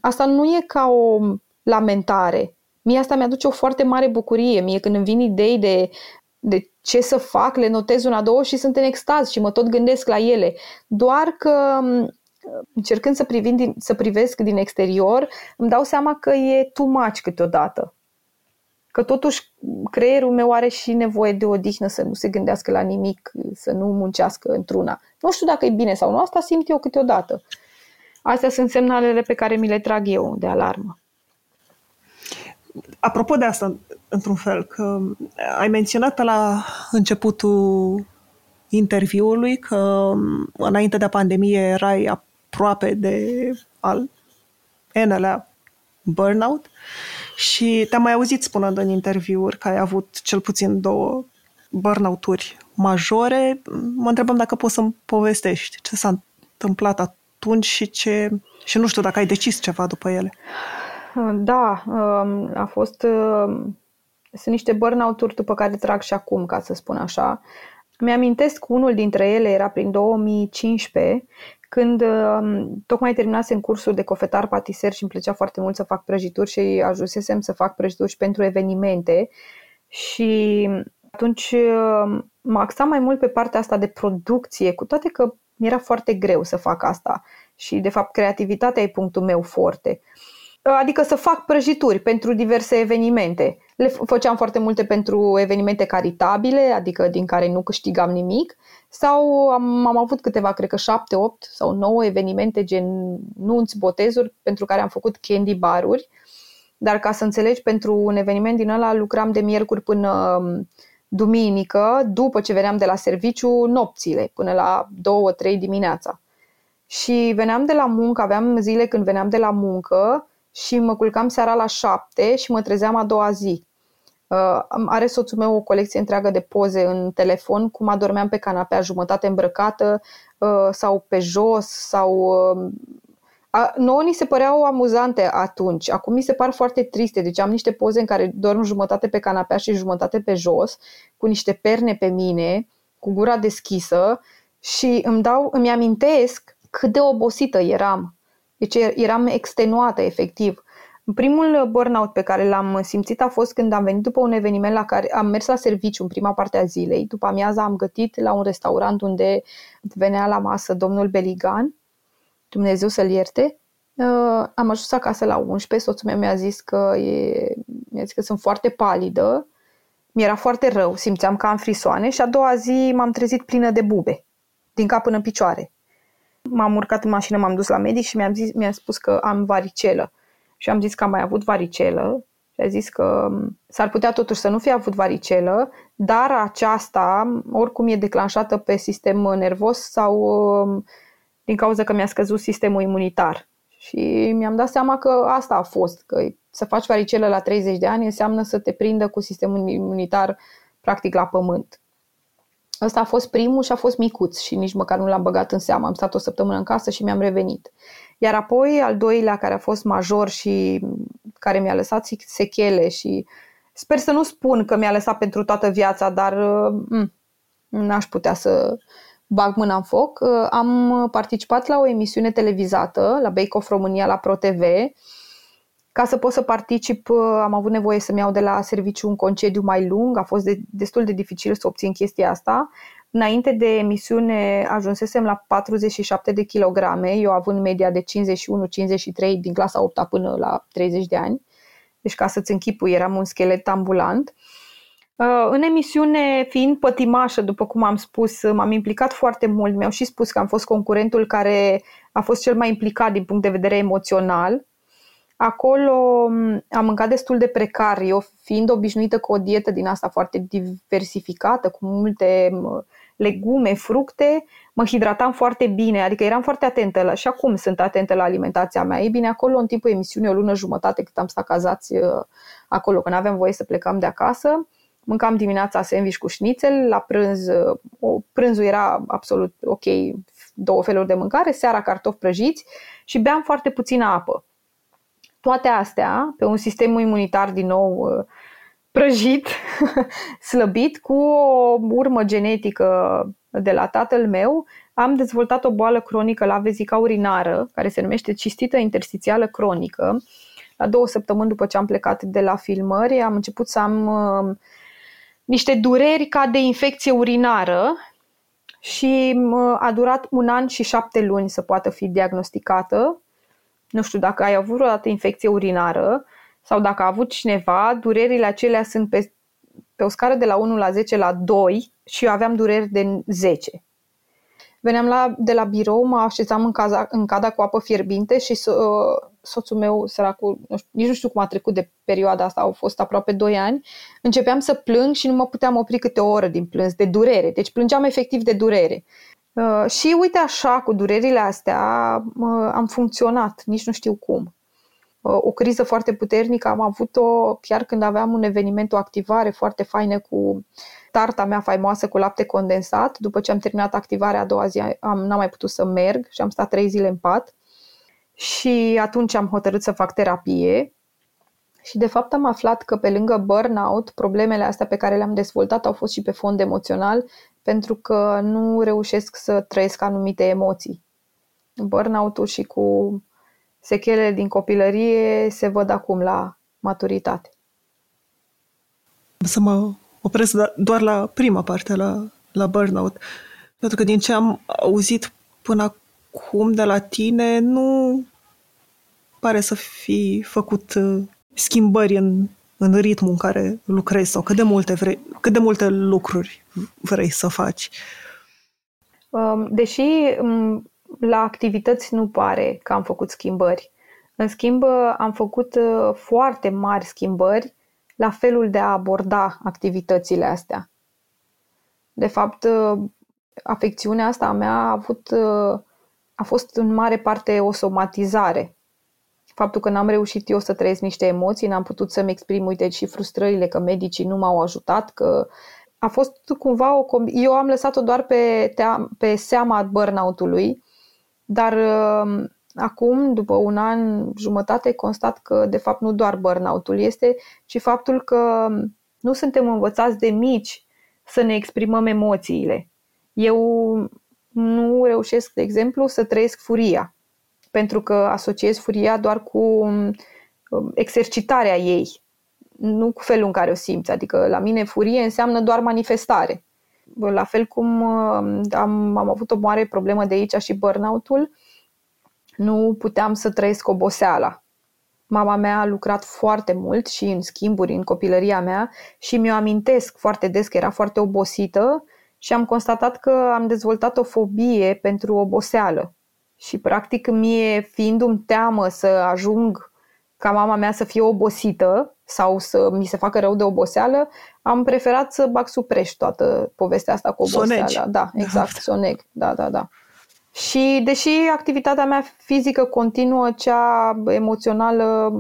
asta nu e ca o lamentare. Mie asta mi-aduce o foarte mare bucurie. Mie când îmi vin idei de, de ce să fac, le notez una, două și sunt în extaz și mă tot gândesc la ele. Doar că încercând să, privind din, să privesc din exterior, îmi dau seama că e too much câteodată. Că totuși creierul meu are și nevoie de odihnă să nu se gândească la nimic, să nu muncească într-una. Nu știu dacă e bine sau nu, asta simt eu câteodată. Astea sunt semnalele pe care mi le trag eu de alarmă. Apropo de asta, într-un fel, că ai menționat pe la începutul interviului că înainte de pandemie erai aproape de al enelea burnout și te-am mai auzit spunând în interviuri că ai avut cel puțin două burnout-uri majore. Mă întrebam dacă poți să-mi povestești ce s-a întâmplat atunci și ce... Și nu știu dacă ai decis ceva după ele. Da, um, a fost... Um, sunt niște burnout-uri după care trag și acum, ca să spun așa. Mi-amintesc unul dintre ele era prin 2015, când um, tocmai terminasem cursul de cofetar patiser și îmi plăcea foarte mult să fac prăjituri și ajunsesem să fac prăjituri și pentru evenimente și atunci mă axam mai mult pe partea asta de producție, cu toate că mi era foarte greu să fac asta și de fapt creativitatea e punctul meu forte. Adică să fac prăjituri pentru diverse evenimente. Le făceam foarte multe pentru evenimente caritabile, adică din care nu câștigam nimic, sau am, am avut câteva, cred că șapte, opt sau nouă evenimente gen nunți, botezuri, pentru care am făcut candy baruri. Dar ca să înțelegi, pentru un eveniment din ăla lucram de miercuri până um, duminică, după ce veneam de la serviciu, nopțile, până la 2-3 dimineața. Și veneam de la muncă, aveam zile când veneam de la muncă și mă culcam seara la 7 și mă trezeam a doua zi. Uh, are soțul meu o colecție întreagă de poze în telefon, cum adormeam pe canapea jumătate îmbrăcată uh, sau pe jos sau uh, a, nouă ni se păreau amuzante atunci, acum mi se par foarte triste, deci am niște poze în care dorm jumătate pe canapea și jumătate pe jos, cu niște perne pe mine, cu gura deschisă și îmi, dau, îmi amintesc cât de obosită eram. Deci eram extenuată, efectiv. Primul burnout pe care l-am simțit a fost când am venit după un eveniment la care am mers la serviciu în prima parte a zilei. După amiaza am gătit la un restaurant unde venea la masă domnul Beligan, Dumnezeu să-l ierte. Uh, am ajuns acasă la 11, soțul meu mi-a zis că, e, mi-a zis că sunt foarte palidă, mi-era foarte rău, simțeam că am frisoane și a doua zi m-am trezit plină de bube, din cap până în picioare. M-am urcat în mașină, m-am dus la medic și mi-a, zis, mi-a spus că am varicelă și am zis că am mai avut varicelă și a zis că s-ar putea totuși să nu fie avut varicelă, dar aceasta oricum e declanșată pe sistem nervos sau um, din cauza că mi-a scăzut sistemul imunitar. Și mi-am dat seama că asta a fost, că să faci varicelă la 30 de ani înseamnă să te prindă cu sistemul imunitar practic la pământ. Ăsta a fost primul și a fost micuț și nici măcar nu l-am băgat în seamă. Am stat o săptămână în casă și mi-am revenit. Iar apoi, al doilea, care a fost major și care mi-a lăsat sechele și sper să nu spun că mi-a lăsat pentru toată viața, dar m- mm, n-aș putea să bag mâna în foc. Am participat la o emisiune televizată, la Bake Off România, la ProTV, Ca să pot să particip, uh, am avut nevoie să-mi iau de la serviciu un concediu mai lung, a fost de, destul de dificil să obțin chestia asta. Înainte de emisiune ajunsesem la 47 de kilograme, eu având media de 51-53 din clasa 8 până la 30 de ani. Deci ca să-ți închipui, eram un schelet ambulant. Uh, în emisiune, fiind pătimașă, după cum am spus, m-am implicat foarte mult. Mi-au și spus că am fost concurentul care a fost cel mai implicat din punct de vedere emoțional. Acolo am mâncat destul de precar, eu fiind obișnuită cu o dietă din asta foarte diversificată, cu multe legume, fructe, mă hidratam foarte bine, adică eram foarte atentă la, și acum sunt atentă la alimentația mea. Ei bine, acolo în timpul emisiunii, o lună jumătate cât am stat cazați uh, acolo, când aveam voie să plecăm de acasă, mâncam dimineața sandwich cu șnițel, la prânz, uh, o, prânzul era absolut ok, două feluri de mâncare, seara cartofi prăjiți și beam foarte puțină apă. Toate astea, pe un sistem imunitar din nou uh, prăjit, slăbit, cu o urmă genetică de la tatăl meu, am dezvoltat o boală cronică la vezica urinară, care se numește cistită interstițială cronică. La două săptămâni după ce am plecat de la filmări, am început să am uh, niște dureri ca de infecție urinară și uh, a durat un an și șapte luni să poată fi diagnosticată. Nu știu dacă ai avut vreodată infecție urinară sau dacă a avut cineva, durerile acelea sunt pe, pe o scară de la 1 la 10 la 2 și eu aveam dureri de 10. Veneam la, de la birou, mă așezam în, caza, în cada cu apă fierbinte și so, uh, soțul meu, săracul, nu știu, nici nu știu cum a trecut de perioada asta, au fost aproape 2 ani, începeam să plâng și nu mă puteam opri câte o oră din plâns, de durere. Deci plângeam efectiv de durere. Uh, și uite așa, cu durerile astea, uh, am funcționat, nici nu știu cum. Uh, o criză foarte puternică am avut-o chiar când aveam un eveniment, o activare foarte faină cu tarta mea faimoasă cu lapte condensat. După ce am terminat activarea a doua zi, am, n-am mai putut să merg și am stat trei zile în pat. Și atunci am hotărât să fac terapie. Și de fapt am aflat că pe lângă burnout, problemele astea pe care le-am dezvoltat au fost și pe fond emoțional, pentru că nu reușesc să trăiesc anumite emoții. Burnout-ul și cu sechelele din copilărie se văd acum la maturitate. Să mă opresc doar la prima parte, la, la burnout. Pentru că din ce am auzit până acum de la tine, nu pare să fi făcut uh, schimbări în, în ritmul în care lucrezi sau cât de multe, vrei, cât de multe lucruri vrei să faci. Um, deși um, la activități nu pare că am făcut schimbări. În schimb, am făcut uh, foarte mari schimbări la felul de a aborda activitățile astea. De fapt, uh, afecțiunea asta a mea a, avut, uh, a fost în mare parte o somatizare. Faptul că n-am reușit eu să trăiesc niște emoții, n-am putut să-mi exprim, uite, și frustrările că medicii nu m-au ajutat, că a fost cumva o... Eu am lăsat-o doar pe, pe seama burnout-ului, dar uh, acum, după un an jumătate, constat că de fapt nu doar burnout-ul este, ci faptul că nu suntem învățați de mici să ne exprimăm emoțiile. Eu nu reușesc, de exemplu, să trăiesc furia, pentru că asociez furia doar cu um, exercitarea ei, nu cu felul în care o simți. Adică la mine furie înseamnă doar manifestare. La fel cum uh, am, am avut o mare problemă de aici și burnout-ul, nu puteam să trăiesc oboseala. Mama mea a lucrat foarte mult și în schimburi în copilăria mea și mi-o amintesc foarte des că era foarte obosită și am constatat că am dezvoltat o fobie pentru oboseală. Și practic mie, fiindu-mi teamă să ajung ca mama mea să fie obosită sau să mi se facă rău de oboseală, am preferat să bag supreș toată povestea asta cu oboseala. Sonegi. Da, exact, soneg. Da, da, da. Și deși activitatea mea fizică continuă, cea emoțională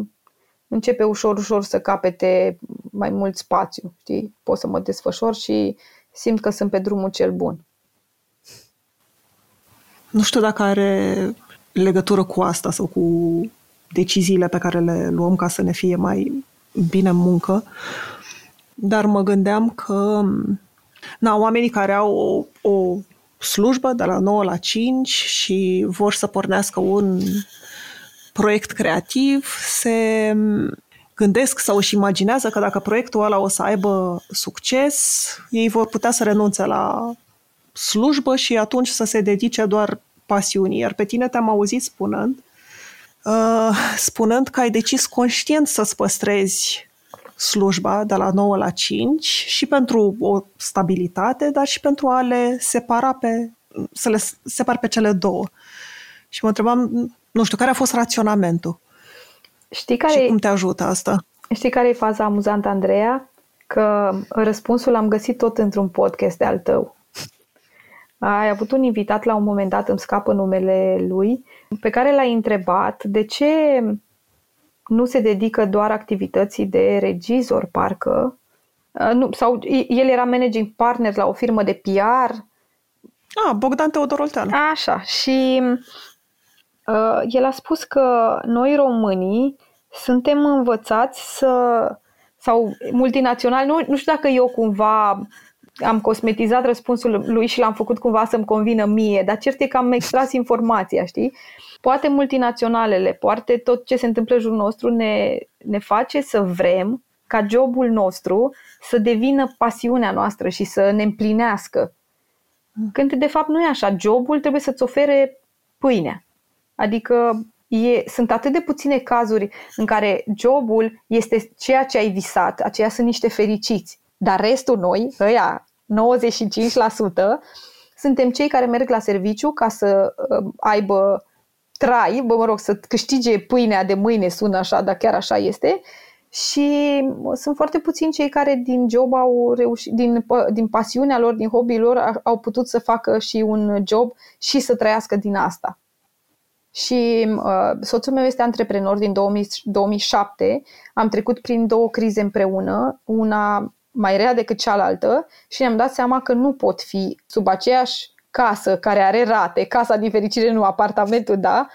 începe ușor, ușor să capete mai mult spațiu. Știi? Pot să mă desfășor și simt că sunt pe drumul cel bun. Nu știu dacă are legătură cu asta sau cu deciziile pe care le luăm ca să ne fie mai bine în muncă, dar mă gândeam că na, oamenii care au o, o slujbă de la 9 la 5 și vor să pornească un proiect creativ se gândesc sau își imaginează că dacă proiectul ăla o să aibă succes, ei vor putea să renunțe la slujbă și atunci să se dedice doar pasiunii. Iar pe tine te-am auzit spunând, uh, spunând că ai decis conștient să-ți păstrezi slujba de la 9 la 5 și pentru o stabilitate, dar și pentru a le separa pe, să le separ pe cele două. Și mă întrebam, nu știu, care a fost raționamentul? Știi care și cum te ajută asta? Știi care e faza amuzantă, Andreea? Că răspunsul am găsit tot într-un podcast de al tău. Ai avut un invitat la un moment dat, îmi scapă numele lui, pe care l-ai întrebat de ce nu se dedică doar activității de regizor, parcă, nu, sau el era managing partner la o firmă de PR. Ah, Bogdan Teodor Olteanu. Așa, și uh, el a spus că noi românii suntem învățați să, sau multinaționali, nu, nu știu dacă eu cumva am cosmetizat răspunsul lui și l-am făcut cumva să-mi convină mie, dar cert e că am extras informația, știi? Poate multinaționalele, poate tot ce se întâmplă în jurul nostru ne, ne face să vrem ca jobul nostru să devină pasiunea noastră și să ne împlinească. Când de fapt nu e așa. Jobul trebuie să-ți ofere pâinea. Adică e, sunt atât de puține cazuri în care jobul este ceea ce ai visat, aceia sunt niște fericiți. Dar restul noi, ăia 95%, suntem cei care merg la serviciu ca să uh, aibă trai, bă, mă rog, să câștige pâinea de mâine, sună așa, dar chiar așa este. Și sunt foarte puțini cei care din job au reușit, din, din pasiunea lor, din hobby-ul lor, au putut să facă și un job și să trăiască din asta. Și uh, soțul meu este antreprenor din 2000, 2007. Am trecut prin două crize împreună, una mai rea decât cealaltă și ne-am dat seama că nu pot fi sub aceeași casă care are rate, casa din fericire nu, apartamentul, da,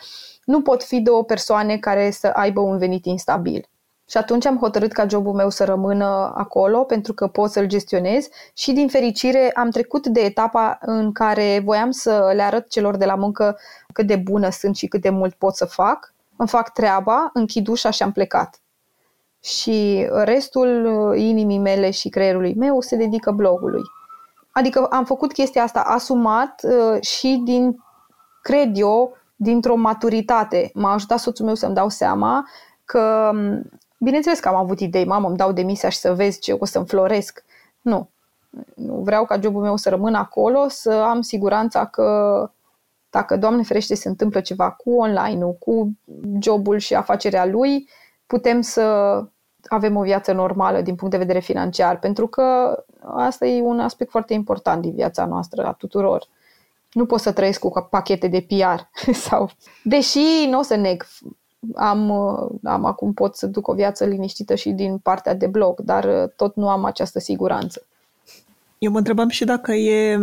nu pot fi două persoane care să aibă un venit instabil. Și atunci am hotărât ca jobul meu să rămână acolo pentru că pot să-l gestionez și din fericire am trecut de etapa în care voiam să le arăt celor de la muncă cât de bună sunt și cât de mult pot să fac. Îmi fac treaba, închid ușa și am plecat. Și restul inimii mele și creierului meu se dedică blogului. Adică am făcut chestia asta asumat uh, și din, cred eu, dintr-o maturitate. M-a ajutat soțul meu să-mi dau seama că, bineînțeles că am avut idei, mamă, îmi dau demisia și să vezi ce o să înfloresc. Nu. Nu vreau ca jobul meu să rămână acolo, să am siguranța că dacă, Doamne ferește, se întâmplă ceva cu online-ul, cu jobul și afacerea lui, putem să avem o viață normală din punct de vedere financiar, pentru că asta e un aspect foarte important din viața noastră a tuturor. Nu pot să trăiesc cu pachete de PR sau... Deși nu o să neg, am, am acum pot să duc o viață liniștită și din partea de blog, dar tot nu am această siguranță. Eu mă întrebam și dacă e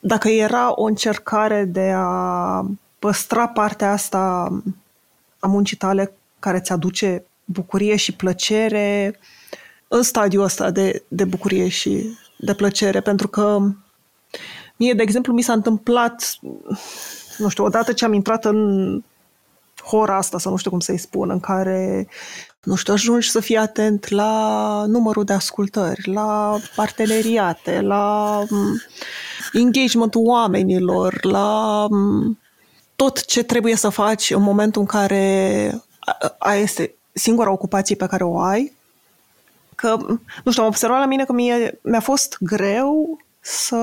dacă era o încercare de a păstra partea asta a muncii tale care ți aduce bucurie și plăcere în stadiul ăsta de, de bucurie și de plăcere, pentru că mie, de exemplu, mi s-a întâmplat, nu știu, odată ce am intrat în hora asta, sau nu știu cum să-i spun, în care, nu știu, ajungi să fii atent la numărul de ascultări, la parteneriate, la mm, engagementul oamenilor, la mm, tot ce trebuie să faci în momentul în care aia este singura ocupație pe care o ai, că, nu știu, am observat la mine că mie, mi-a fost greu să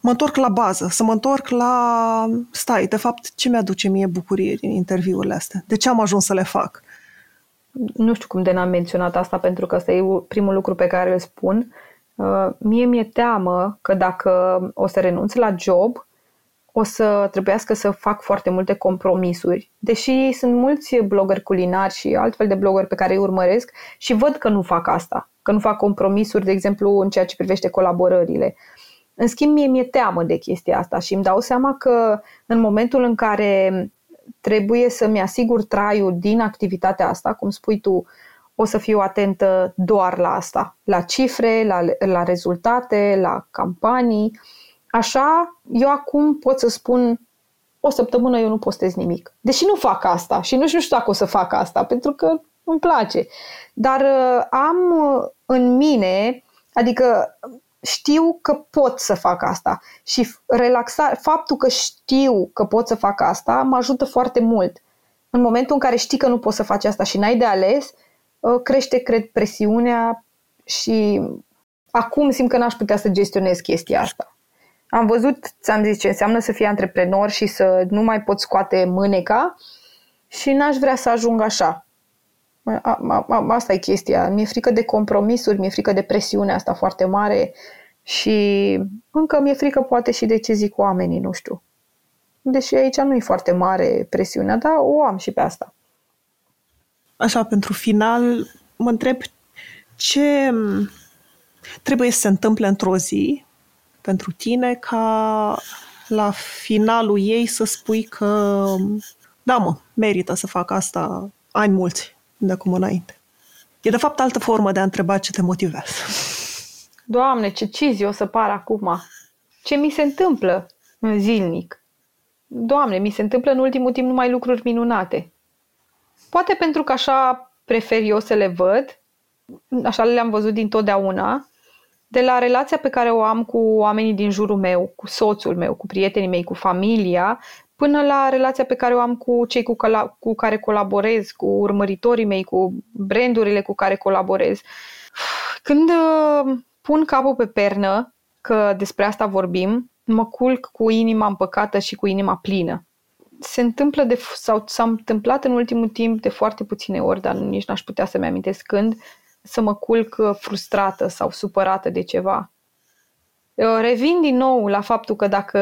mă întorc la bază, să mă întorc la, stai, de fapt, ce mi-aduce mie bucurie din interviurile astea? De ce am ajuns să le fac? Nu știu cum de n-am menționat asta, pentru că ăsta e primul lucru pe care îl spun. Uh, mie mi-e teamă că dacă o să renunț la job, o să trebuiască să fac foarte multe compromisuri. Deși sunt mulți blogări culinari și altfel de blogări pe care îi urmăresc și văd că nu fac asta, că nu fac compromisuri, de exemplu, în ceea ce privește colaborările. În schimb, mie mi-e teamă de chestia asta și îmi dau seama că în momentul în care trebuie să-mi asigur traiul din activitatea asta, cum spui tu, o să fiu atentă doar la asta, la cifre, la, la rezultate, la campanii, Așa, eu acum pot să spun o săptămână eu nu postez nimic. Deși nu fac asta și nu știu dacă o să fac asta, pentru că îmi place. Dar uh, am în mine, adică știu că pot să fac asta și relaxa, faptul că știu că pot să fac asta mă ajută foarte mult. În momentul în care știi că nu poți să faci asta și n-ai de ales, uh, crește, cred, presiunea și acum simt că n-aș putea să gestionez chestia asta. Am văzut, ți-am zis ce înseamnă să fii antreprenor și să nu mai poți scoate mâneca și n-aș vrea să ajung așa. A, a, a, asta e chestia. Mi-e frică de compromisuri, mi-e frică de presiunea asta foarte mare și încă mi-e frică poate și de ce zic oamenii, nu știu. Deși aici nu e foarte mare presiunea, dar o am și pe asta. Așa, pentru final, mă întreb ce trebuie să se întâmple într-o zi pentru tine ca la finalul ei să spui că da mă, merită să fac asta ani mulți de acum înainte. E de fapt altă formă de a întreba ce te motivează. Doamne, ce cizi o să par acum! Ce mi se întâmplă în zilnic? Doamne, mi se întâmplă în ultimul timp numai lucruri minunate. Poate pentru că așa prefer eu să le văd, așa le-am văzut din totdeauna, de la relația pe care o am cu oamenii din jurul meu, cu soțul meu, cu prietenii mei, cu familia, până la relația pe care o am cu cei cu, cala- cu care colaborez, cu urmăritorii mei, cu brandurile cu care colaborez. Când uh, pun capul pe pernă, că despre asta vorbim, mă culc cu inima împăcată și cu inima plină. Se întâmplă de, sau s-a întâmplat în ultimul timp de foarte puține ori, dar nici n-aș putea să-mi amintesc când, să mă culc frustrată sau supărată de ceva. Eu revin din nou la faptul că dacă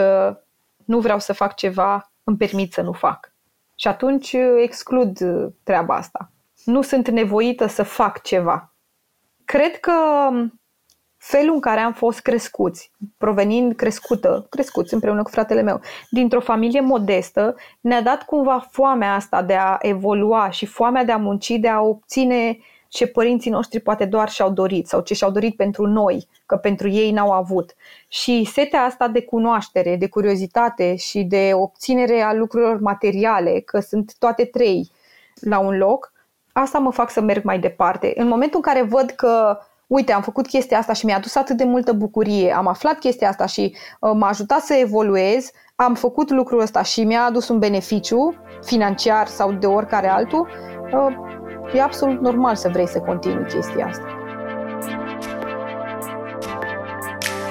nu vreau să fac ceva, îmi permit să nu fac. Și atunci exclud treaba asta. Nu sunt nevoită să fac ceva. Cred că felul în care am fost crescuți, provenind crescută, crescuți împreună cu fratele meu, dintr-o familie modestă, ne-a dat cumva foamea asta de a evolua și foamea de a munci, de a obține ce părinții noștri poate doar și-au dorit sau ce și-au dorit pentru noi, că pentru ei n-au avut. Și setea asta de cunoaștere, de curiozitate și de obținere a lucrurilor materiale, că sunt toate trei la un loc, asta mă fac să merg mai departe. În momentul în care văd că uite, am făcut chestia asta și mi-a adus atât de multă bucurie, am aflat chestia asta și uh, m-a ajutat să evoluez, am făcut lucrul ăsta și mi-a adus un beneficiu financiar sau de oricare altul, uh, e absolut normal să vrei să continui chestia asta.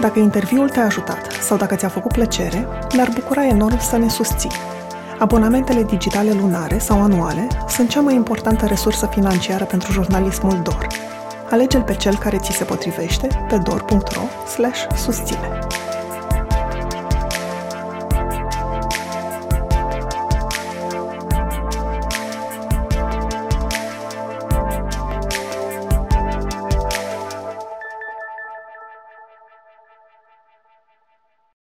Dacă interviul te-a ajutat sau dacă ți-a făcut plăcere, ne-ar bucura enorm să ne susții. Abonamentele digitale lunare sau anuale sunt cea mai importantă resursă financiară pentru jurnalismul DOR. Alege-l pe cel care ți se potrivește pe dor.ro/susține.